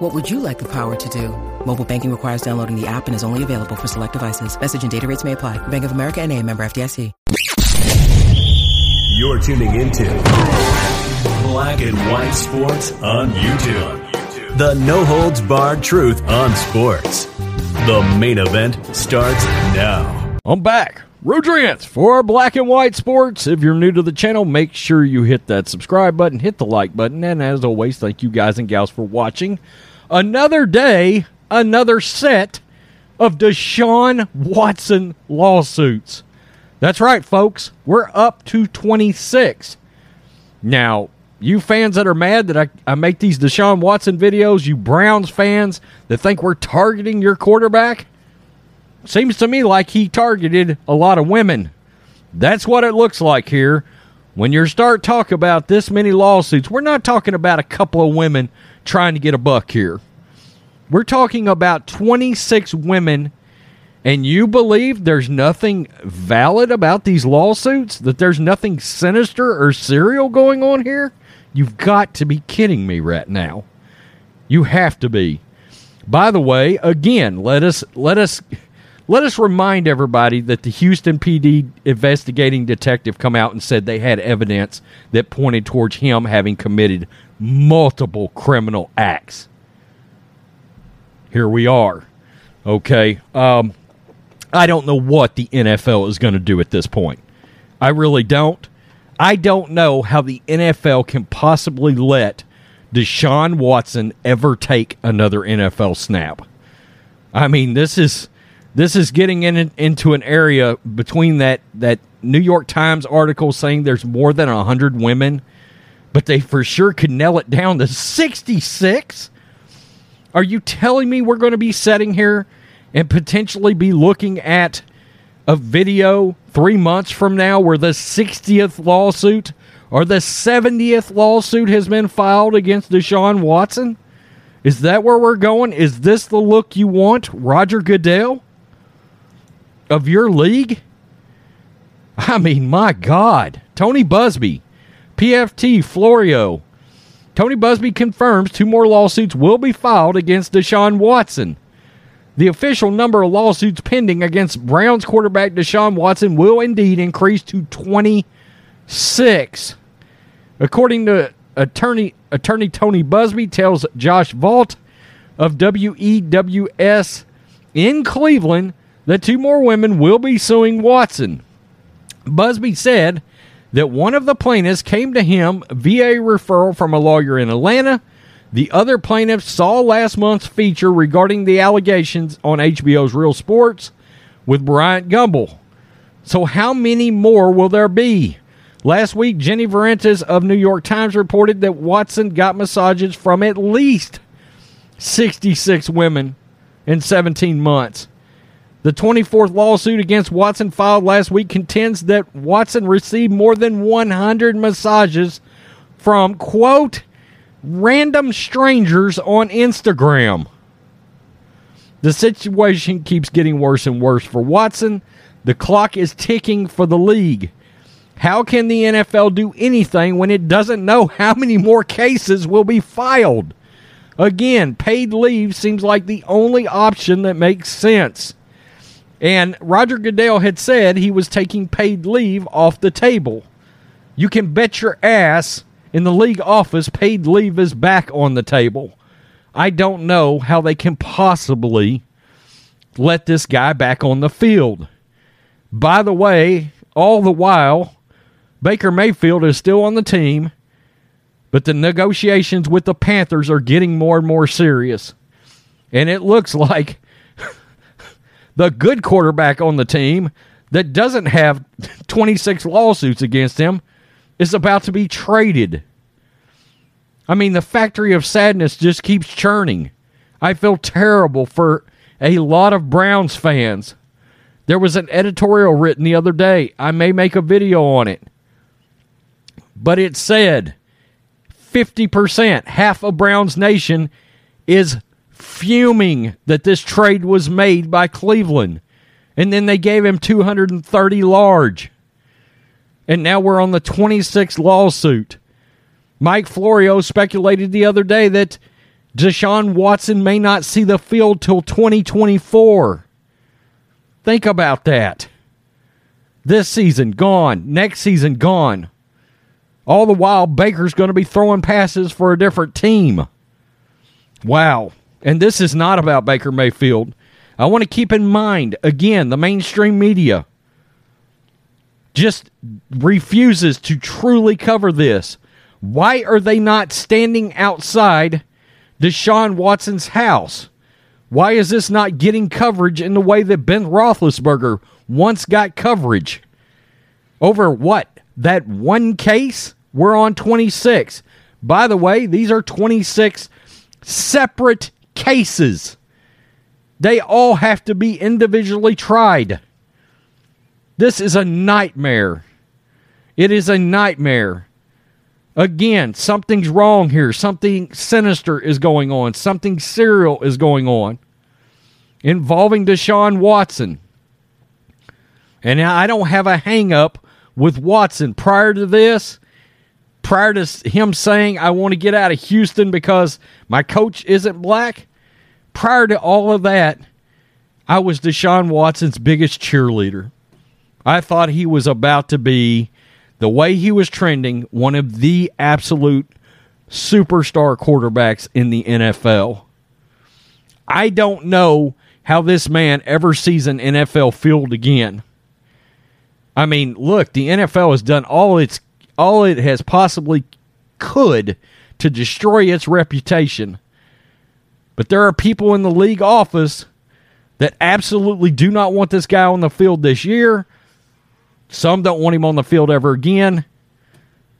What would you like the power to do? Mobile banking requires downloading the app and is only available for select devices. Message and data rates may apply. Bank of America and a member FDIC. You're tuning into Black and White Sports on YouTube. The no holds barred truth on sports. The main event starts now. I'm back. Rodrance for Black and White Sports. If you're new to the channel, make sure you hit that subscribe button, hit the like button, and as always, thank you guys and gals for watching. Another day, another set of Deshaun Watson lawsuits. That's right, folks. We're up to 26. Now, you fans that are mad that I, I make these Deshaun Watson videos, you Browns fans that think we're targeting your quarterback, seems to me like he targeted a lot of women. That's what it looks like here. When you start talking about this many lawsuits, we're not talking about a couple of women trying to get a buck here. We're talking about 26 women, and you believe there's nothing valid about these lawsuits? That there's nothing sinister or serial going on here? You've got to be kidding me right now. You have to be. By the way, again, let us let us let us remind everybody that the Houston PD investigating detective come out and said they had evidence that pointed towards him having committed multiple criminal acts. Here we are. Okay. Um, I don't know what the NFL is going to do at this point. I really don't. I don't know how the NFL can possibly let Deshaun Watson ever take another NFL snap. I mean, this is this is getting in into an area between that that New York Times article saying there's more than 100 women, but they for sure could nail it down to 66. Are you telling me we're going to be sitting here and potentially be looking at a video three months from now where the 60th lawsuit or the 70th lawsuit has been filed against Deshaun Watson? Is that where we're going? Is this the look you want, Roger Goodell, of your league? I mean, my God. Tony Buzbee, PFT, Florio. Tony Buzbee confirms two more lawsuits will be filed against Deshaun Watson. The official number of lawsuits pending against Browns quarterback Deshaun Watson will indeed increase to 26. According to attorney attorney Tony Buzbee tells Josh Vault of WEWS in Cleveland that two more women will be suing Watson. Buzbee said that one of the plaintiffs came to him via referral from a lawyer in Atlanta. The other plaintiff saw last month's feature regarding the allegations on HBO's Real Sports with Bryant Gumbel. So, how many more will there be? Last week, Jenny Vrentas of New York Times reported that Watson got massages from at least 66 women in 17 months. The 24th lawsuit against Watson filed last week contends that Watson received more than 100 massages from, quote, random strangers on Instagram. The situation keeps getting worse and worse for Watson. The clock is ticking for the league. How can the NFL do anything when it doesn't know how many more cases will be filed? Again, paid leave seems like the only option that makes sense. And Roger Goodell had said he was taking paid leave off the table. You can bet your ass in the league office, paid leave is back on the table. I don't know how they can possibly let this guy back on the field. By the way, all the while, Baker Mayfield is still on the team, but the negotiations with the Panthers are getting more and more serious. And it looks like the good quarterback on the team that doesn't have 26 lawsuits against him is about to be traded. I mean, the factory of sadness just keeps churning. I feel terrible for a lot of Browns fans There was an editorial written the other day. I may make a video on it. But it said 50%, half of Browns Nation is fuming that this trade was made by Cleveland. And then they gave him 230 large. And now we're on the 26th lawsuit. Mike Florio speculated the other day that Deshaun Watson may not see the field till 2024. Think about that. This season gone, next season gone. All the while, Baker's going to be throwing passes for a different team. Wow. And this is not about Baker Mayfield. I want to keep in mind, again, the mainstream media just refuses to truly cover this. Why are they not standing outside Deshaun Watson's house? Why is this not getting coverage in the way that Ben Roethlisberger once got coverage? Over what? That one case? We're on 26. By the way, these are 26 separate cases. They all have to be individually tried. This is a nightmare. It is a nightmare. Again, something's wrong here. Something sinister is going on. Something serial is going on involving Deshaun Watson. And I don't have a hang up with Watson. Prior to this, prior to him saying, I want to get out of Houston because my coach isn't black, prior to all of that, I was Deshaun Watson's biggest cheerleader. I thought he was about to be, the way he was trending, one of the absolute superstar quarterbacks in the NFL. I don't know how this man ever sees an NFL field again. I mean, look, the NFL has done all its all it has possibly could to destroy its reputation. But there are people in the league office that absolutely do not want this guy on the field this year. Some don't want him on the field ever again.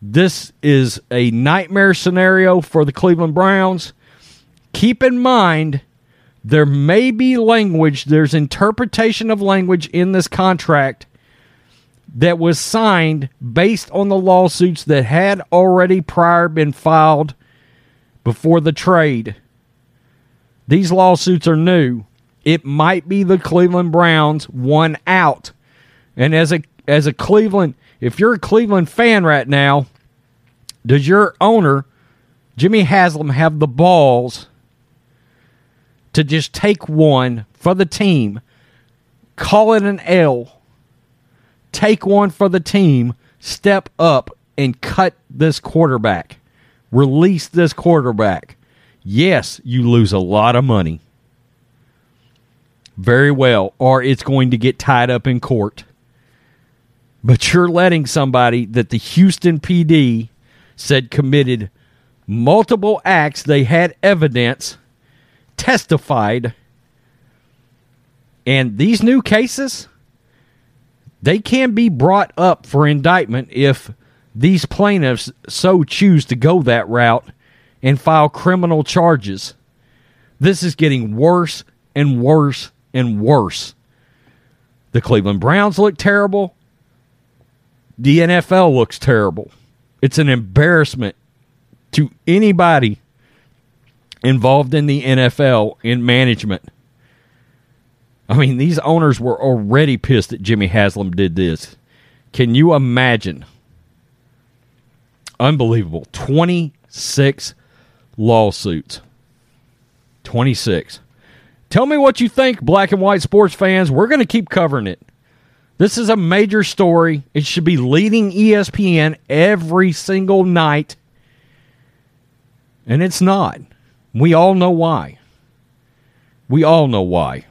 This is a nightmare scenario for the Cleveland Browns. Keep in mind, there may be language, there's interpretation of language in this contract that was signed based on the lawsuits that had already prior been filed before the trade. These lawsuits are new. It might be the Cleveland Browns one out. And as a as a Cleveland, if you're a Cleveland fan right now, does your owner, Jimmy Haslam, have the balls to just take one for the team, call it an L, take one for the team, step up and cut this quarterback, release this quarterback. Yes, you lose a lot of money. Very well, or it's going to get tied up in court. But you're letting somebody that the Houston PD said committed multiple acts, they had evidence, testified, and these new cases they can be brought up for indictment if these plaintiffs so choose to go that route and file criminal charges. This is getting worse and worse and worse. The Cleveland Browns look terrible. The NFL looks terrible. It's an embarrassment to anybody involved in the NFL in management. I mean, these owners were already pissed that Jimmy Haslam did this. Can you imagine? Unbelievable. 26 lawsuits. 26. Tell me what you think, black and white sports fans. We're going to keep covering it. This is a major story. It should be leading ESPN every single night. And it's not. We all know why. We all know why.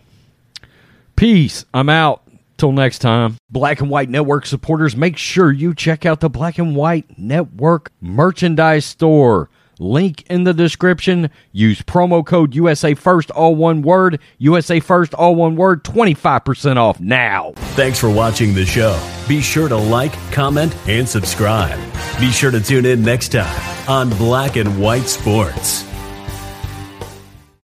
Peace. I'm out. Till next time. Black and White Network supporters, make sure you check out the Black and White Network merchandise store. Link in the description. Use promo code USA First, all one word. USA First, all one word. 25% off now. Thanks for watching the show. Be sure to like, comment, and subscribe. Be sure to tune in next time on Black and White Sports.